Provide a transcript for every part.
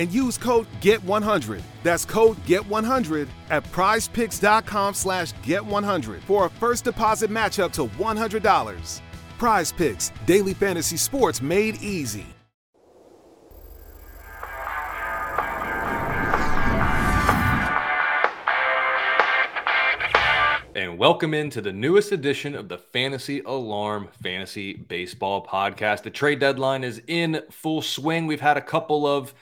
and use code GET100. That's code GET100 at prizepicks.com slash GET100 for a first deposit match up to $100. Prize Picks, daily fantasy sports made easy. And welcome into the newest edition of the Fantasy Alarm Fantasy Baseball Podcast. The trade deadline is in full swing. We've had a couple of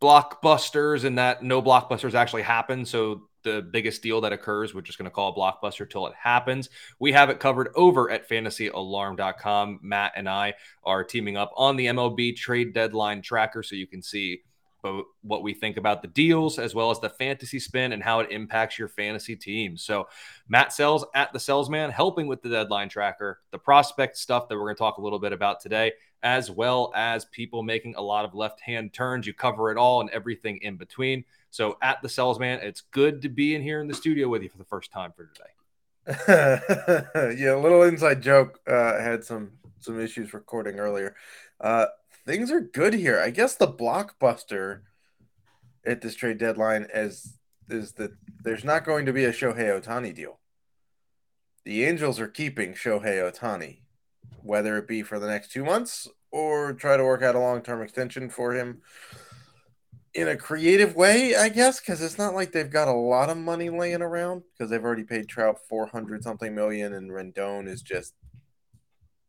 blockbusters and that no blockbusters actually happen. So the biggest deal that occurs, we're just going to call a blockbuster till it happens. We have it covered over at fantasyalarm.com. Matt and I are teaming up on the MLB trade deadline tracker so you can see what we think about the deals as well as the fantasy spin and how it impacts your fantasy team. So, Matt Selz at the Salesman helping with the deadline tracker, the prospect stuff that we're going to talk a little bit about today, as well as people making a lot of left hand turns. You cover it all and everything in between. So at the salesman, it's good to be in here in the studio with you for the first time for today. yeah, a little inside joke. Uh, had some some issues recording earlier. Uh, things are good here. I guess the blockbuster at this trade deadline is is that there's not going to be a Shohei Ohtani deal. The Angels are keeping Shohei Ohtani whether it be for the next two months or try to work out a long term extension for him in a creative way, I guess, because it's not like they've got a lot of money laying around because they've already paid Trout 400 something million and Rendon is just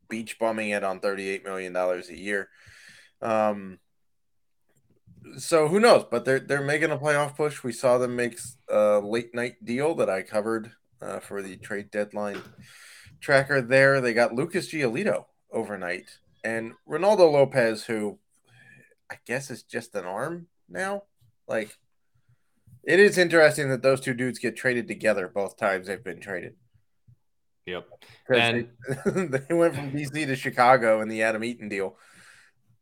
beach bumming it on $38 million a year. Um, so who knows? But they're they're making a playoff push. We saw them make a late night deal that I covered uh, for the trade deadline tracker there. They got Lucas Giolito overnight and Reynaldo Lopez, who I guess is just an arm now. Like, it is interesting that those two dudes get traded together both times they've been traded. Yep. And they, they went from DC to Chicago in the Adam Eaton deal.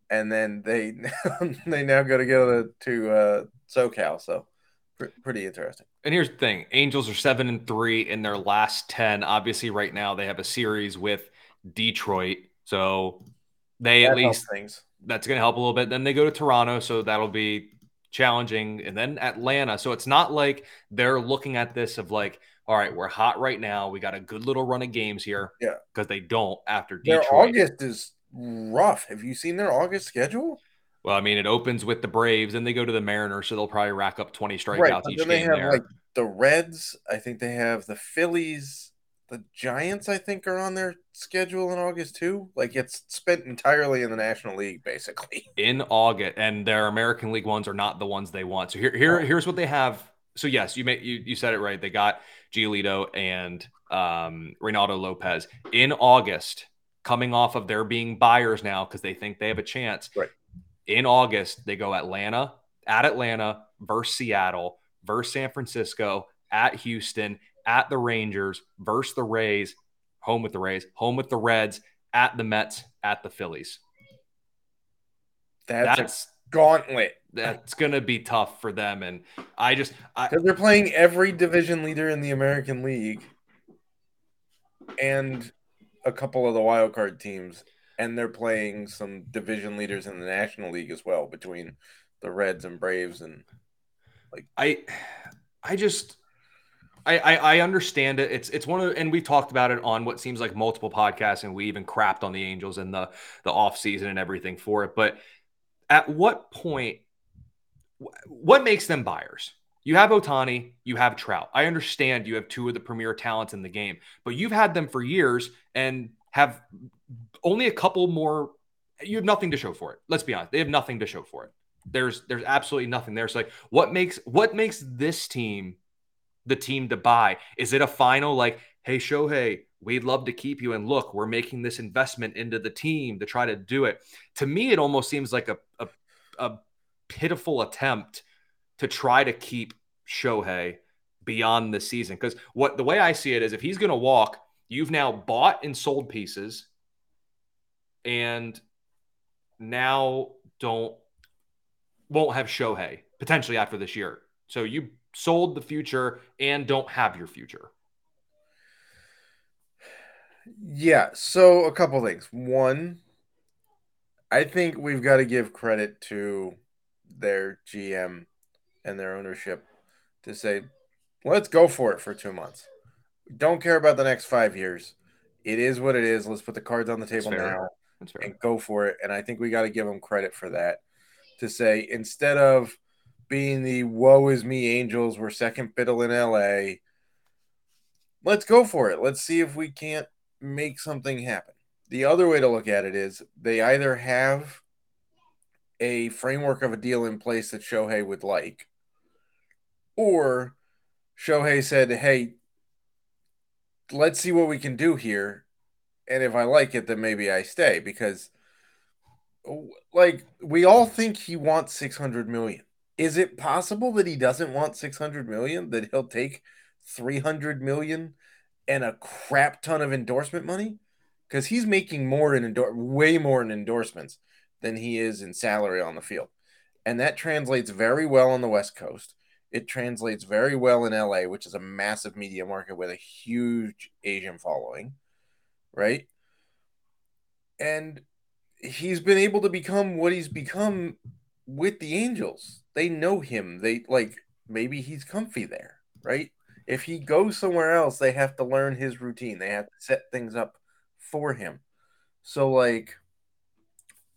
And then they they now go together to uh, SoCal. So pretty interesting. And here's the thing: Angels are seven and three in their last ten. Obviously, right now they have a series with Detroit, so they that at least things. that's going to help a little bit. Then they go to Toronto, so that'll be challenging, and then Atlanta. So it's not like they're looking at this of like, all right, we're hot right now. We got a good little run of games here. Yeah, because they don't after Detroit. Their August is rough. Have you seen their August schedule? Well, I mean, it opens with the Braves, then they go to the Mariners, so they'll probably rack up 20 strikeouts right, each then they game have there. Like the Reds, I think they have the Phillies, the Giants, I think, are on their schedule in August too. Like it's spent entirely in the National League, basically. In August, and their American League ones are not the ones they want. So here, here, here's what they have. So yes, you may you, you said it right. They got Giolito and um, Reynaldo Lopez in August, coming off of their being buyers now because they think they have a chance. Right in August, they go Atlanta, at Atlanta, versus Seattle, versus San Francisco, at Houston, at the Rangers, versus the Rays, home with the Rays, home with the Reds, at the Mets, at the Phillies. That's, that's gauntlet. That's going to be tough for them. And I just. Because they're playing every division leader in the American League and a couple of the wild card teams and they're playing some division leaders in the National League as well between the Reds and Braves and like I I just I, I, I understand it. It's it's one of and we've talked about it on what seems like multiple podcasts, and we even crapped on the Angels in the the off season and everything for it. But at what point, what makes them buyers? You have Ohtani, you have Trout. I understand you have two of the premier talents in the game, but you've had them for years and have only a couple more you have nothing to show for it. Let's be honest. They have nothing to show for it. There's there's absolutely nothing there. So like what makes what makes this team the team to buy? Is it a final like, hey Shohei, we'd love to keep you and look, we're making this investment into the team to try to do it. To me, it almost seems like a a, a pitiful attempt to try to keep Shohei beyond the season. Because what the way I see it is if he's gonna walk, you've now bought and sold pieces and now don't won't have Shohei potentially after this year. So you sold the future and don't have your future. Yeah. So a couple things. One, I think we've got to give credit to their GM and their ownership to say, let's go for it for two months. Don't care about the next five years. It is what it is. Let's put the cards on the table now and go for it. And I think we got to give them credit for that. To say instead of being the woe is me Angels, we're second fiddle in LA. Let's go for it. Let's see if we can't make something happen. The other way to look at it is they either have a framework of a deal in place that Shohei would like, or Shohei said, Hey, let's see what we can do here and if I like it, then maybe I stay because, like, we all think he wants six hundred million. Is it possible that he doesn't want six hundred million? That he'll take three hundred million and a crap ton of endorsement money? Because he's making more in endor- way more in endorsements than he is in salary on the field, and that translates very well on the West Coast. It translates very well in LA, which is a massive media market with a huge Asian following right? And he's been able to become what he's become with the Angels. They know him. They like maybe he's comfy there, right? If he goes somewhere else, they have to learn his routine. They have to set things up for him. So like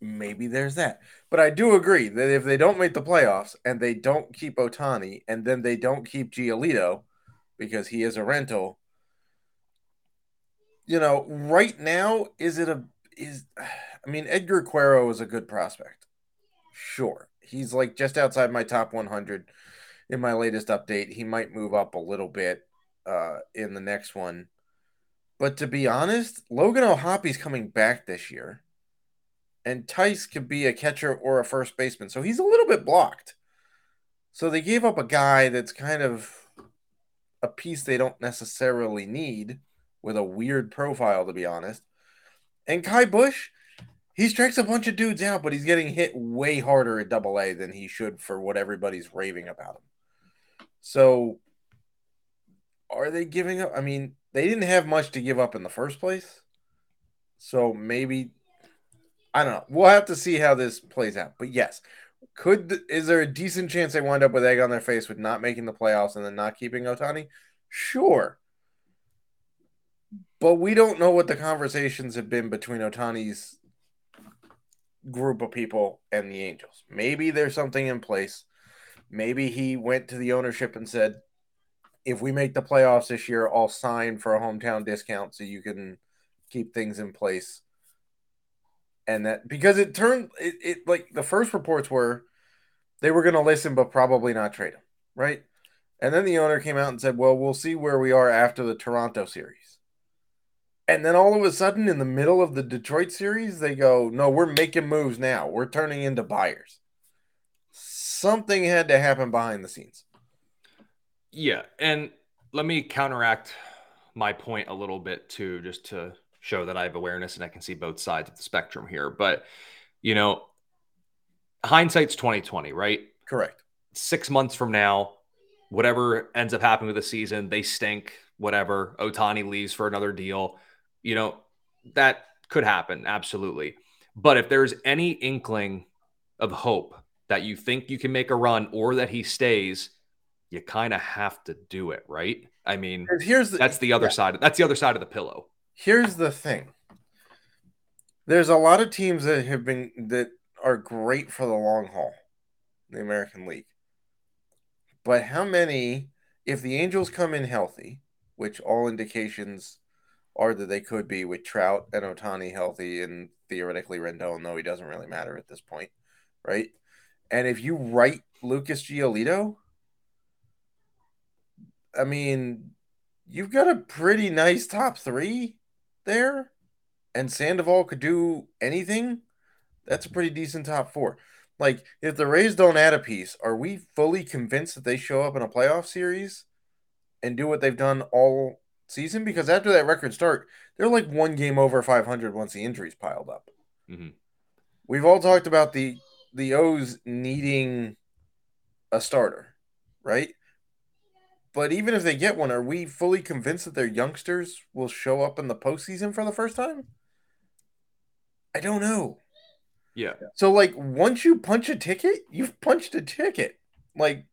maybe there's that. But I do agree that if they don't make the playoffs and they don't keep Ohtani and then they don't keep Giolito because he is a rental, you know, right now, is it a is I mean Edgar Cuero is a good prospect. Sure. He's like just outside my top 100 in my latest update. He might move up a little bit uh, in the next one. But to be honest, Logan O'Hoppe's coming back this year. And Tice could be a catcher or a first baseman. So he's a little bit blocked. So they gave up a guy that's kind of a piece they don't necessarily need with a weird profile, to be honest. And Ky Bush, he strikes a bunch of dudes out, but he's getting hit way harder at double A than he should for what everybody's raving about him. So are they giving up? I mean, they didn't have much to give up in the first place. So maybe I don't know. We'll have to see how this plays out. But yes, could is there a decent chance they wind up with egg on their face with not making the playoffs and then not keeping Ohtani? Sure. But we don't know what the conversations have been between Ohtani's group of people and the Angels. Maybe there's something in place. Maybe he went to the ownership and said, if we make the playoffs this year, I'll sign for a hometown discount so you can keep things in place. And that because it turned it, it like the first reports were they were going to listen, but probably not trade him, right? And then the owner came out and said, well, we'll see where we are after the Toronto series. And then all of a sudden, in the middle of the Detroit series, they go, No, we're making moves now. We're turning into buyers. Something had to happen behind the scenes. Yeah. And let me counteract my point a little bit too, just to show that I have awareness and I can see both sides of the spectrum here. But, you know, hindsight's 2020, right? Correct. Six months from now, whatever ends up happening with the season, they stink, whatever. Ohtani leaves for another deal you know, that could happen. Absolutely. But if there's any inkling of hope that you think you can make a run or that he stays, you kind of have to do it, right? I mean, here's the, that's the other yeah. side. That's the other side of the pillow. Here's the thing. There's a lot of teams that have been that are great for the long haul, the American League. But how many, if the Angels come in healthy, which all indications are that they could be with Trout and Ohtani healthy and theoretically Rendon, though he doesn't really matter at this point, right? And if you write Lucas Giolito, I mean, you've got a pretty nice top three there, and Sandoval could do anything. That's a pretty decent top four. Like, if the Rays don't add a piece, are we fully convinced that they show up in a playoff series and do what they've done all season? Because after that record start, they're like one game over 500 once the injuries piled up. Mm-hmm. We've all talked about the the O's needing a starter, right? But even if they get one, are we fully convinced that their youngsters will show up in the postseason for the first time? I don't know. Yeah. So like once you punch a ticket, you've punched a ticket. Like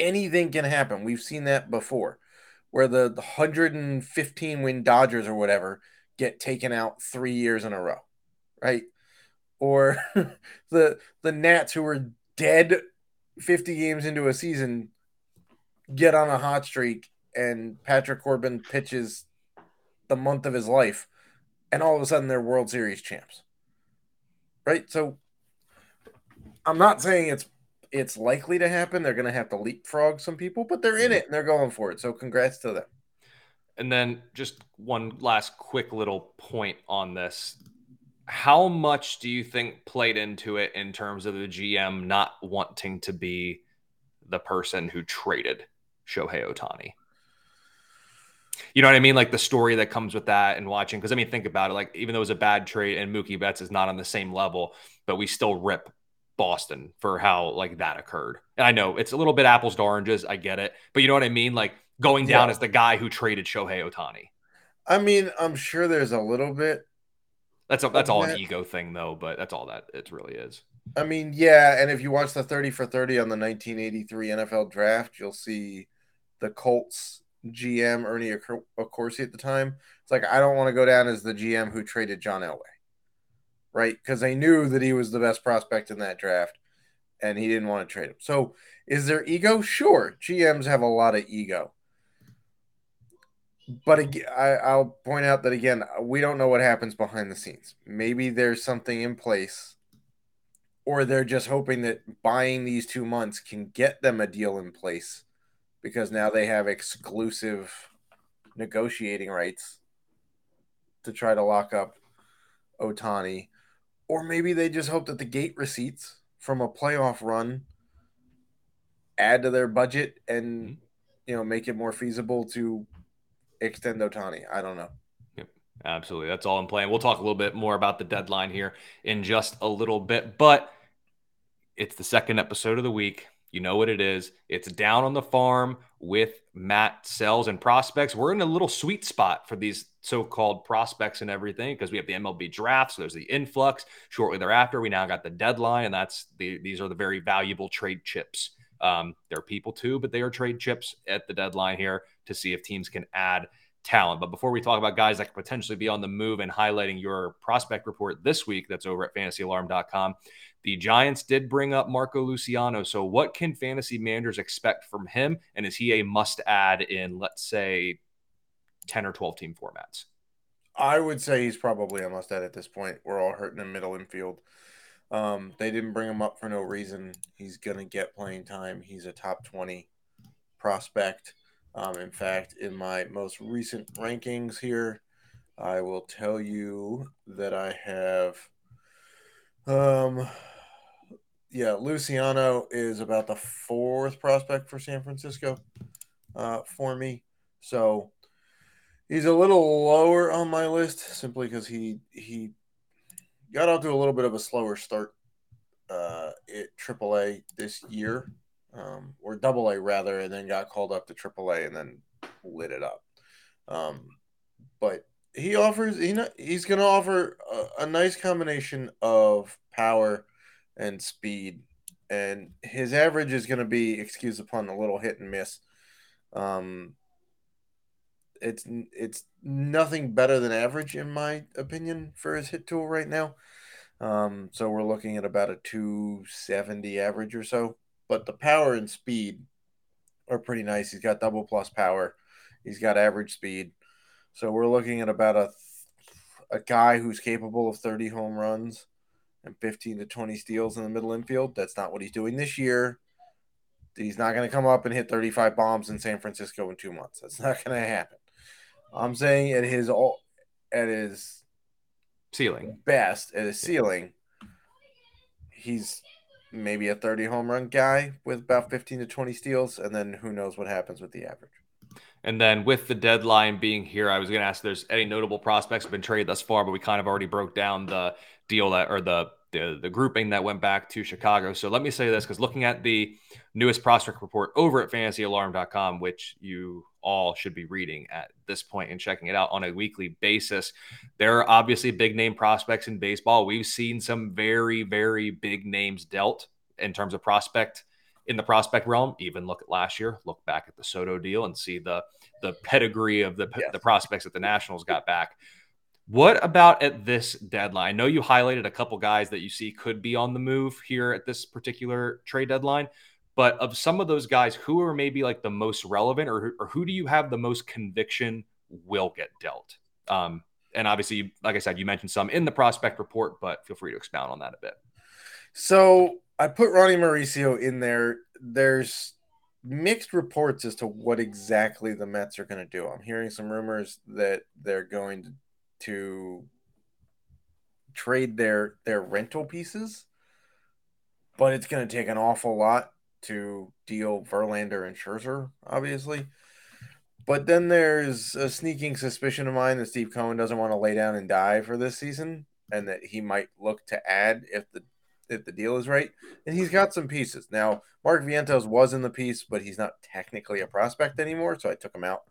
anything can happen. We've seen that before. Where the, the 115 win Dodgers or whatever get taken out 3 years in a row. Right? Or the the Nats who were dead 50 games into a season get on a hot streak and Patrick Corbin pitches the month of his life and all of a sudden they're World Series champs right? So I'm not saying it's it's likely to happen. They're going to have to leapfrog some people, but they're in mm-hmm. it and they're going for it. So congrats to them. And then just one last quick little point on this. How much do you think played into it in terms of the GM not wanting to be the person who traded Shohei Ohtani? You know what I mean? Like the story that comes with that and watching. Because I mean, think about it. Like even though it was a bad trade and Mookie Betts is not on the same level, but we still rip Boston for how like that occurred. And I know it's a little bit apples to oranges. I get it, but you know what I mean? Like going down yeah. as the guy who traded Shohei Ohtani. I mean, I'm sure there's a little bit. That's a, that's all that. an ego thing though, but that's all that it really is. I mean, yeah, and if you watch the 30 for 30 on the 1983 NFL draft, you'll see the Colts GM Ernie Accorsi at the time. It's like I don't want to go down as the GM who traded John Elway, right? Because they knew that he was the best prospect in that draft, and he didn't want to trade him. So, is there ego? Sure, GMs have a lot of ego, but I, I'll point out that again, we don't know what happens behind the scenes. Maybe there's something in place. Or they're just hoping that buying these two months can get them a deal in place because now they have exclusive negotiating rights to try to lock up Ohtani. Or maybe they just hope that the gate receipts from a playoff run add to their budget and mm-hmm. you know make it more feasible to extend Ohtani. I don't know. Yep, absolutely. That's all I'm playing. We'll talk a little bit more about the deadline here in just a little bit, but it's the second episode of the week. You know what it is. It's down on the farm with Matt Selz and prospects. We're in a little sweet spot for these so-called prospects and everything because we have the MLB draft. So there's the influx. Shortly thereafter, we now got the deadline, and that's the these are the very valuable trade chips. Um, they're people too, but they are trade chips at the deadline here to see if teams can add talent. But before we talk about guys that could potentially be on the move and highlighting your prospect report this week, that's over at fantasyalarm.com. The Giants did bring up Marco Luciano. So, what can fantasy managers expect from him? And is he a must add in, let's say, 10 or 12 team formats? I would say he's probably a must add at this point. We're all hurting in middle infield. Um, they didn't bring him up for no reason. He's going to get playing time. He's a top 20 prospect. Um, in fact, in my most recent rankings here, I will tell you that I have um yeah, Luciano is about the fourth prospect for San Francisco uh, for me. So he's a little lower on my list simply because he he got off to a little bit of a slower start uh, at AAA this year, um, or Double A rather, and then got called up to AAA and then lit it up. Um, but he offers he he's going to offer a, a nice combination of power and speed. And his average is going to be, excuse upon a little hit and miss. Um, it's it's nothing better than average in my opinion for his hit tool right now. Um, so we're looking at about a 270 average or so. But the power and speed are pretty nice. He's got double plus power. He's got average speed. So we're looking at about a a guy who's capable of 30 home runs and 15 to 20 steals in the middle infield. That's not what he's doing this year. He's not going to come up and hit 35 bombs in San Francisco in two months. That's not going to happen. I'm saying at his all at his ceiling best at his ceiling, he's maybe a 30 home run guy with about 15 to 20 steals, and then who knows what happens with the average. And then with the deadline being here, I was going to ask if there's any notable prospects been traded thus far, but we kind of already broke down the deal that or the the, the grouping that went back to Chicago. So let me say this because looking at the newest prospect report over at fantasyalarm.com, which you all should be reading at this point and checking it out on a weekly basis, there are obviously big name prospects in baseball. We've seen some very, very big names dealt in terms of prospect in the prospect realm. Even look at last year, look back at the Soto deal and see the the pedigree of the, yes. the prospects that the Nationals got back. What about at this deadline? I know you highlighted a couple guys that you see could be on the move here at this particular trade deadline, but of some of those guys, who are maybe like the most relevant, or, or who do you have the most conviction will get dealt? Um, and obviously, like I said, you mentioned some in the prospect report, but feel free to expound on that a bit. So I put Ronnie Mauricio in there. There's mixed reports as to what exactly the Mets are going to do. I'm hearing some rumors that they're going to, to trade their their rental pieces, but it's going to take an awful lot to deal Verlander and Scherzer, obviously. But then there's a sneaking suspicion of mine that Steve Cohen doesn't want to lay down and die for this season, and that he might look to add if the if the deal is right. And he's got some pieces. Now, Mark Vientos was in the piece, but he's not technically a prospect anymore, so I took him out.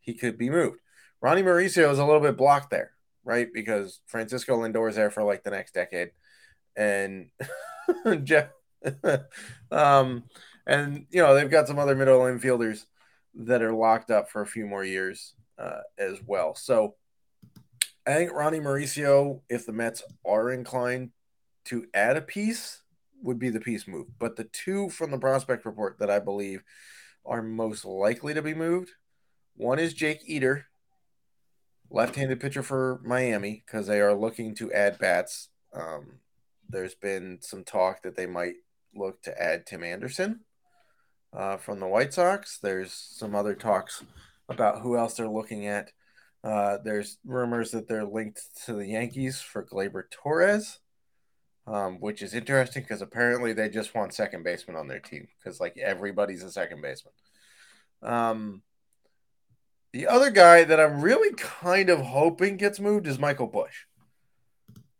He could be moved. Ronnie Mauricio is a little bit blocked there, right? Because Francisco Lindor is there for like the next decade. And Jeff um and you know, they've got some other middle infielders that are locked up for a few more years uh, as well. So I think Ronnie Mauricio, if the Mets are inclined to add a piece would be the piece move. But the two from the prospect report that I believe are most likely to be moved one is Jake Eder, left handed pitcher for Miami, because they are looking to add bats. Um, there's been some talk that they might look to add Tim Anderson uh, from the White Sox. There's some other talks about who else they're looking at. Uh, there's rumors that they're linked to the Yankees for Gleyber Torres um, which is interesting because apparently they just want second baseman on their team because like everybody's a second baseman. Um, the other guy that I'm really kind of hoping gets moved is Michael Busch,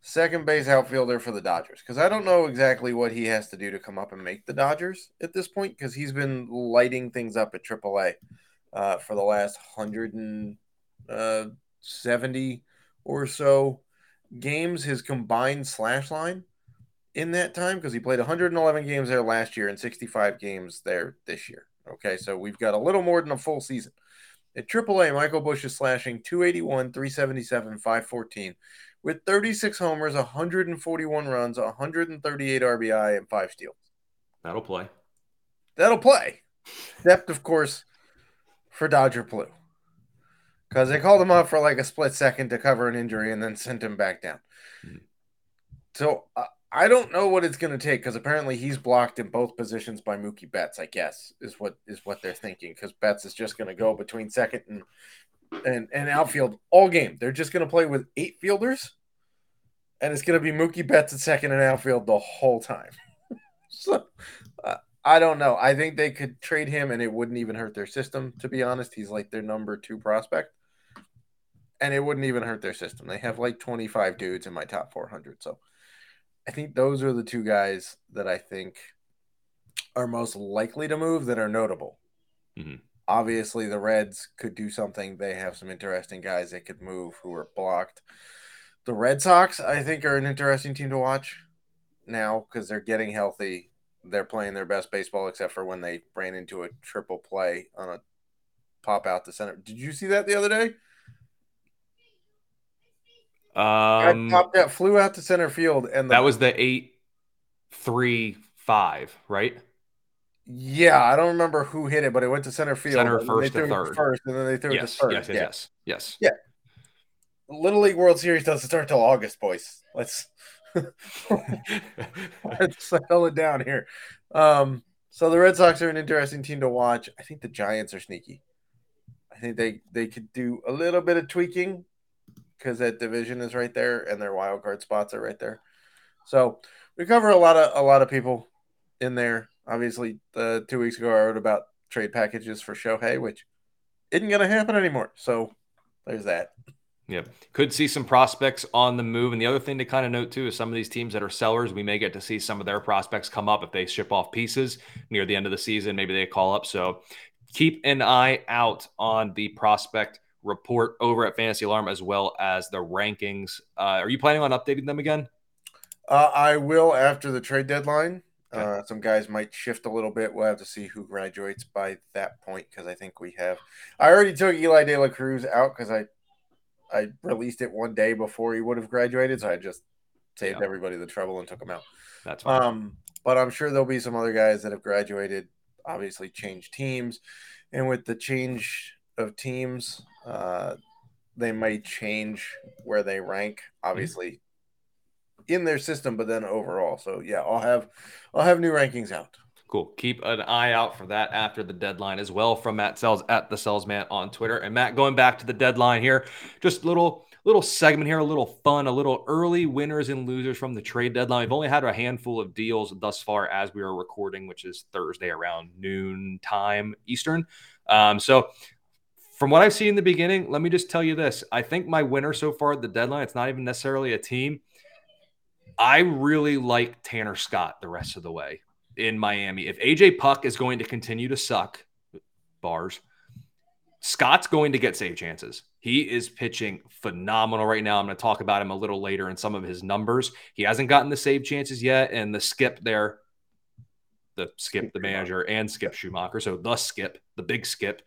second base outfielder for the Dodgers, because I don't know exactly what he has to do to come up and make the Dodgers at this point because he's been lighting things up at AAA uh, for the last 170 uh, or so games. His combined slash line in that time because he played 111 games there last year and 65 games there this year. Okay, so we've got a little more than a full season. At AAA, Michael Busch is slashing 281, 377, 514 with 36 homers, 141 runs, 138 RBI, and five steals. That'll play. That'll play. Except, of course, for Dodger Blue. Because they called him up for like a split second to cover an injury and then sent him back down. Mm-hmm. So uh, I don't know what it's going to take because apparently he's blocked in both positions by Mookie Betts. I guess is what is what they're thinking because Betts is just going to go between second and and and outfield all game. They're just going to play with eight fielders, and it's going to be Mookie Betts at second and outfield the whole time. so uh, I don't know. I think they could trade him, and it wouldn't even hurt their system. To be honest, he's like their number two prospect, and it wouldn't even hurt their system. They have like twenty five dudes in my top four hundred, so. I think those are the two guys that I think are most likely to move that are notable. Mm-hmm. Obviously, the Reds could do something. They have some interesting guys that could move who are blocked. The Red Sox, I think, are an interesting team to watch now because they're getting healthy. They're playing their best baseball, except for when they ran into a triple play on a pop out the center. Did you see that the other day? Um, popped out, flew out to center field, and the, that was the eight, three, five, right? Yeah, I don't remember who hit it, but it went to center field. Center first to third. First, and then they threw yes, it to third. Yes, yes, yeah. yes, yes. Yeah. Little League World Series doesn't start till August, boys. Let's let's settle it down here. Um, so the Red Sox are an interesting team to watch. I think the Giants are sneaky. I think they they could do a little bit of tweaking because that division is right there and their wild card spots are right there. So we cover a lot of a lot of people in there. Obviously, the two weeks ago I wrote about trade packages for Shohei, which isn't going to happen anymore. So there's that. Yeah, could see some prospects on the move. And the other thing to kind of note too is some of these teams that are sellers, we may get to see some of their prospects come up if they ship off pieces near the end of the season. Maybe they call up. So keep an eye out on the prospect report over at Fantasy Alarm as well as the rankings. Uh, are you planning on updating them again? Uh, I will after the trade deadline. Okay. Uh, some guys might shift a little bit. We'll have to see who graduates by that point because I think we have. I already took Elly De La Cruz out because I I released it one day before he would have graduated, so I just saved yeah. everybody the trouble and took him out. That's fine. Um, but I'm sure there'll be some other guys that have graduated, obviously changed teams, and with the change of teams, uh, they might change where they rank. Obviously, in their system, but then overall. So yeah, I'll have I'll have new rankings out. Cool. Keep an eye out for that after the deadline as well from Matt Selz at the Sellsman on Twitter. And Matt, going back to the deadline here, just little little segment here, a little fun, a little early winners and losers from the trade deadline. We've only had a handful of deals thus far as we are recording, which is Thursday around noon time Eastern. Um, so from what I've seen in the beginning, let me just tell you this. I think my winner so far at the deadline, it's not even necessarily a team. I really like Tanner Scott the rest of the way in Miami. If AJ Puk is going to continue to suck, bars, Scott's going to get save chances. He is pitching phenomenal right now. I'm going to talk about him a little later in some of his numbers. He hasn't gotten the save chances yet, and the skip there, the skip, the manager, and Skip Schumaker. So the skip, the big skip,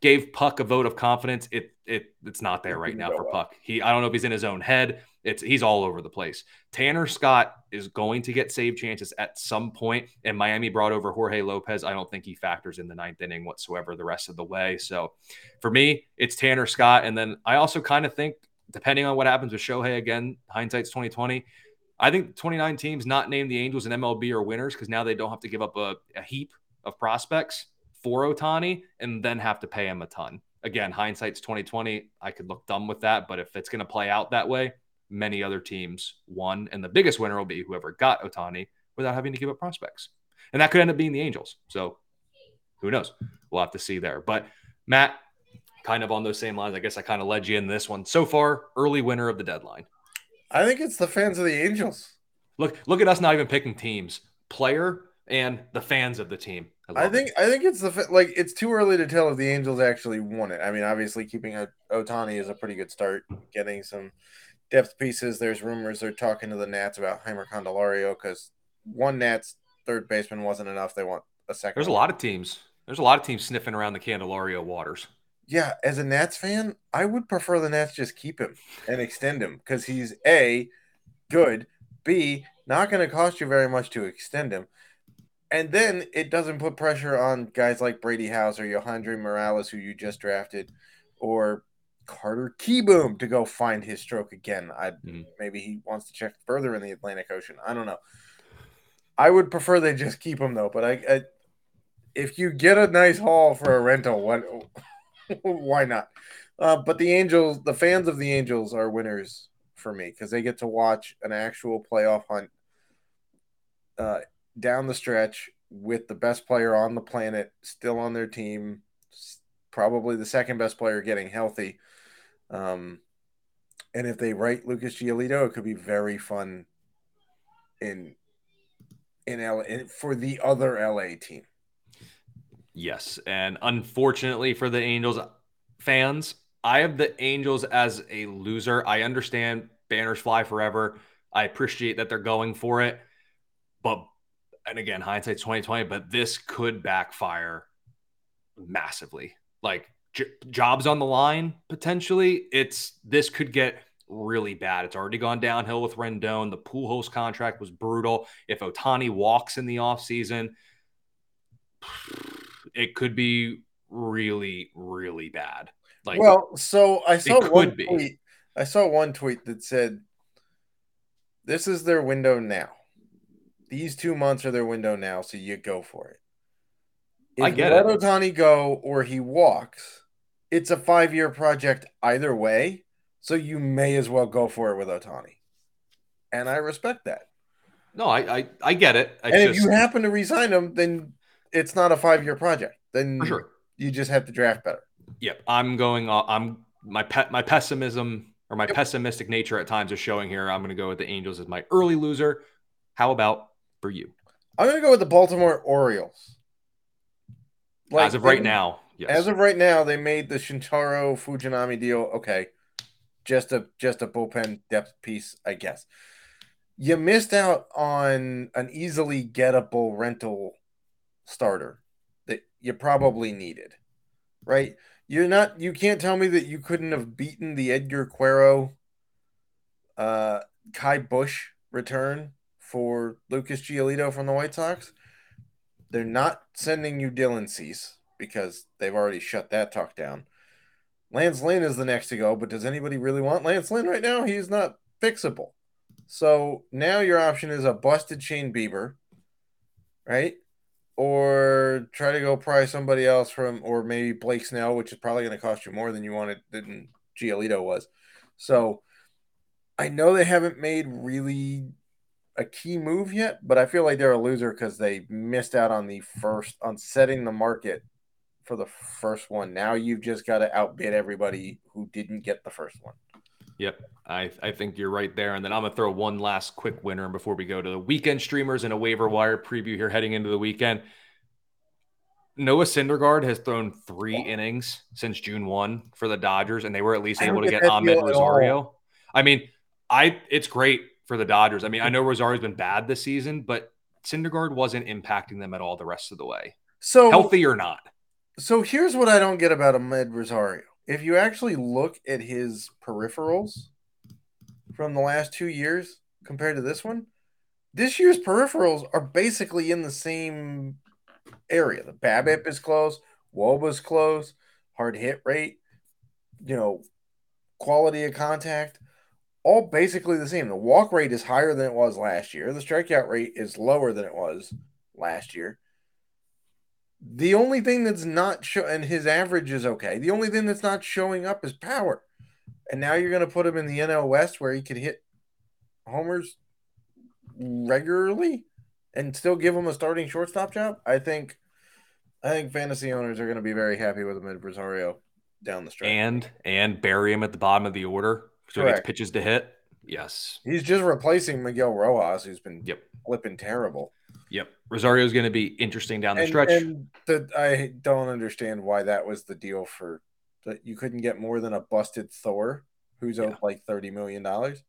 gave Puk a vote of confidence. It it it's not there right now for Puk. He I don't know if he's in his own head. It's he's all over the place. Tanner Scott is going to get save chances at some point, and Miami brought over Jorge Lopez. I don't think he factors in the ninth inning whatsoever the rest of the way. So for me, it's Tanner Scott, and then I also kind of think depending on what happens with Shohei again, hindsight's twenty twenty. I think 29 teams not named the Angels and MLB are winners because now they don't have to give up a, a heap of prospects for Ohtani and then have to pay him a ton. Again, hindsight's 2020. I could look dumb with that, but if it's going to play out that way, many other teams won, and the biggest winner will be whoever got Ohtani without having to give up prospects, and that could end up being the Angels. So who knows? We'll have to see there. But Matt, kind of on those same lines, I guess I kind of led you in this one so far. Early winner of the deadline. I think it's the fans of the Angels. Look, look at us not even picking teams, player and the fans of the team. I, I think it. I think it's the like it's too early to tell if the Angels actually won it. I mean, obviously keeping a Ohtani is a pretty good start. Getting some depth pieces. There's rumors they're talking to the Nats about Jeimer Candelario because one Nats third baseman wasn't enough. They want a second. There's a lot of teams. There's a lot of teams sniffing around the Candelario waters. Yeah, as a Nats fan, I would prefer the Nats just keep him and extend him because he's a good, b not going to cost you very much to extend him, and then it doesn't put pressure on guys like Brady House or Yohandy Morales, who you just drafted, or Carter Kieboom to go find his stroke again. I mm. maybe he wants to check further in the Atlantic Ocean. I don't know. I would prefer they just keep him though, but I, I if you get a nice haul for a rental, what why not? Uh, but the Angels, the fans of the Angels are winners for me because they get to watch an actual playoff hunt uh, down the stretch with the best player on the planet still on their team, probably the second best player getting healthy. Um, and if they write Lucas Giolito, it could be very fun in in LA for the other LA team. Yes, and unfortunately for the Angels fans, I have the Angels as a loser. I understand banners fly forever. I appreciate that they're going for it, but and again, hindsight's twenty twenty. But this could backfire massively. Like j- jobs on the line potentially. It's this could get really bad. It's already gone downhill with Rendon. The Pujols contract was brutal. If Ohtani walks in the offseason, it could be really, really bad. Like, well, so I saw one tweet. I saw one tweet that said, "This is their window now. These two months are their window now, so you go for it." If I get let it. Ohtani go or he walks, it's a five-year project either way. So you may as well go for it with Ohtani, and I respect that. No, I I, I get it. I and if just you happen to resign him, then it's not a five-year project. Then sure. you just have to draft better. Yep, I'm going. I'm my pet my pessimism or my pessimistic nature at times is showing here. I'm going to go with the Angels as my early loser. How about for you? I'm gonna go with the Baltimore Orioles. as of right they- now, yes. As of right now, they made the Shintaro Fujinami deal. Okay, just a just a bullpen depth piece, I guess. You missed out on an easily gettable rental starter that you probably needed, right? You're not. You can't tell me that you couldn't have beaten the Edgar Cuero, uh, Ky Bush return for Lucas Giolito from the White Sox. They're not sending you Dylan Cease because they've already shut that talk down. Lance Lynn is the next to go, but does anybody really want Lance Lynn right now? He's not fixable. So now your option is a busted Shane Bieber, right? Or try to go pry somebody else from, or maybe Blake Snell, which is probably going to cost you more than you wanted than Giolito was. So I know they haven't made really a key move yet, but I feel like they're a loser because they missed out on the first on setting the market for the first one. Now you've just got to outbid everybody who didn't get the first one. Yep, I, I think you're right there. And then I'm gonna throw one last quick winner before we go to the weekend streamers and a waiver wire preview here heading into the weekend. Noah Syndergaard has thrown three innings since June one for the Dodgers, and they were at least able to get get Amed deal at all. Rosario. I mean, I it's great for the Dodgers. I mean, I know Rosario's been bad this season, but Syndergaard wasn't impacting them at all the rest of the way, So healthy or not. So here's what I don't get about Amed Rosario. If you actually look at his peripherals from the last two years compared to this one, this year's peripherals are basically in the same area. The BABIP is close, WOBA's close, hard hit rate, you know, quality of contact, all basically the same. The walk rate is higher than it was last year. The strikeout rate is lower than it was last year. The only thing that's not show and his average is okay. The only thing that's not showing up is power. And now you're going to put him in the NL West where he could hit homers regularly and still give him a starting shortstop job. I think I think fantasy owners are going to be very happy with him at Rosario down the stretch. And and bury him at the bottom of the order so he gets pitches to hit. Yes. He's just replacing Miguel Rojas, who's been Yep. flipping terrible. Yep. Rosario's going to be interesting down the and, stretch. and the, I don't understand why that was the deal for that. You couldn't get more than a busted Thor, who's owed like thirty million dollars.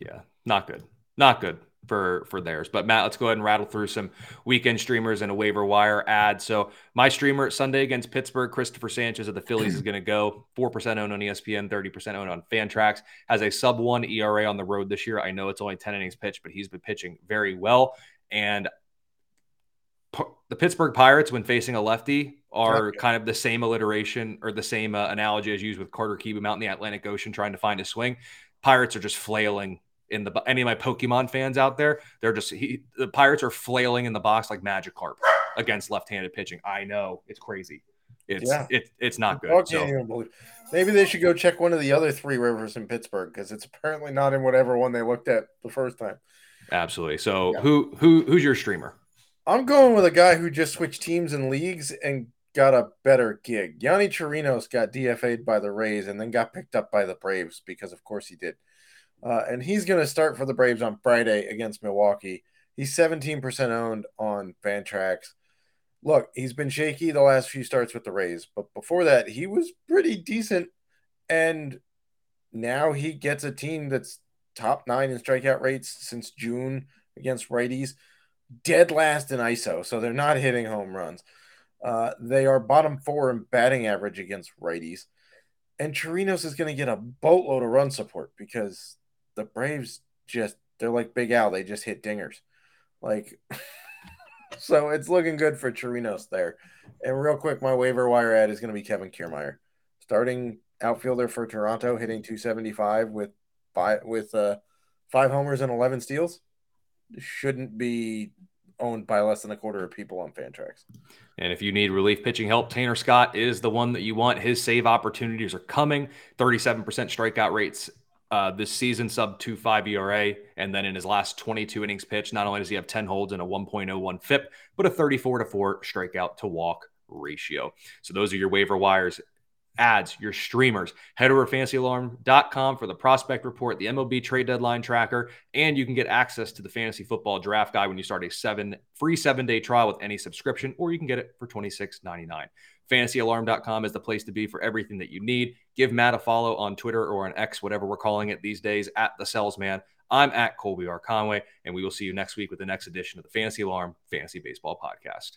yeah, not good. Not good for for theirs. But Matt, let's go ahead and rattle through some weekend streamers and a waiver wire ad. So my streamer Sunday against Pittsburgh, Christopher Sanchez of the Phillies is going to go. Four percent owned on ESPN, thirty percent owned on Fantrax. Has a sub one ERA on the road this year. I know it's only ten innings pitched, but he's been pitching very well. And P- the Pittsburgh Pirates, when facing a lefty, are Okay. kind of the same alliteration or the same uh, analogy as used with Carter Kieboom out in the Atlantic Ocean trying to find a swing. Pirates are just flailing in the any of my Pokemon fans out there. They're just he, the Pirates are flailing in the box like Magikarp against left-handed pitching. I know it's crazy. It's Yeah. it, it's not good. So, can't even believe. Maybe they should go check one of the other three rivers in Pittsburgh because it's apparently not in whatever one they looked at the first time. absolutely. So Yeah. who who who's your streamer? I'm going with a guy who just switched teams and leagues and got a better gig. Yonny Chirinos got DFA'd by the Rays and then got picked up by the Braves because, of course, he did. Uh, and he's going to start for the Braves on Friday against Milwaukee. He's 17% owned on Fantrax. Look, he's been shaky the last few starts with the Rays, but before that, he was pretty decent. And now he gets a team that's top nine in strikeout rates since June against righties dead last in ISO, so they're not hitting home runs. Uh, they are bottom four in batting average against righties. And Chirinos is going to get a boatload of run support because the Braves just, they're like Big Al. They just hit dingers. Like, so it's looking good for Chirinos there. And real quick, my waiver wire ad is going to be Kevin Kiermaier. Starting outfielder for Toronto, hitting 275 with five with uh, five homers and 11 steals, shouldn't be owned by less than a quarter of people on Fantrax. And if you need relief pitching help, Tanner Scott is the one that you want. His save opportunities are coming. 37% strikeout rates uh, this season, sub 2.5 ERA. And then in his last 22 innings pitched, not only does he have 10 holds and a 1.01 FIP, but a 34 to 4 strikeout to walk ratio. So those are your waiver wires ads, your streamers. Head over to fantasyalarm.com for the prospect report, the MLB trade deadline tracker, and you can get access to the fantasy football draft guide when you start a seven free seven day trial with any subscription, or you can get it for $26.99. Fantasyalarm.com is the place to be for everything that you need. Give Matt a follow on Twitter or on X, whatever we're calling it these days, at the Salesman. I'm at Colby R. Conway, and we will see you next week with the next edition of the Fantasy Alarm Fantasy Baseball Podcast.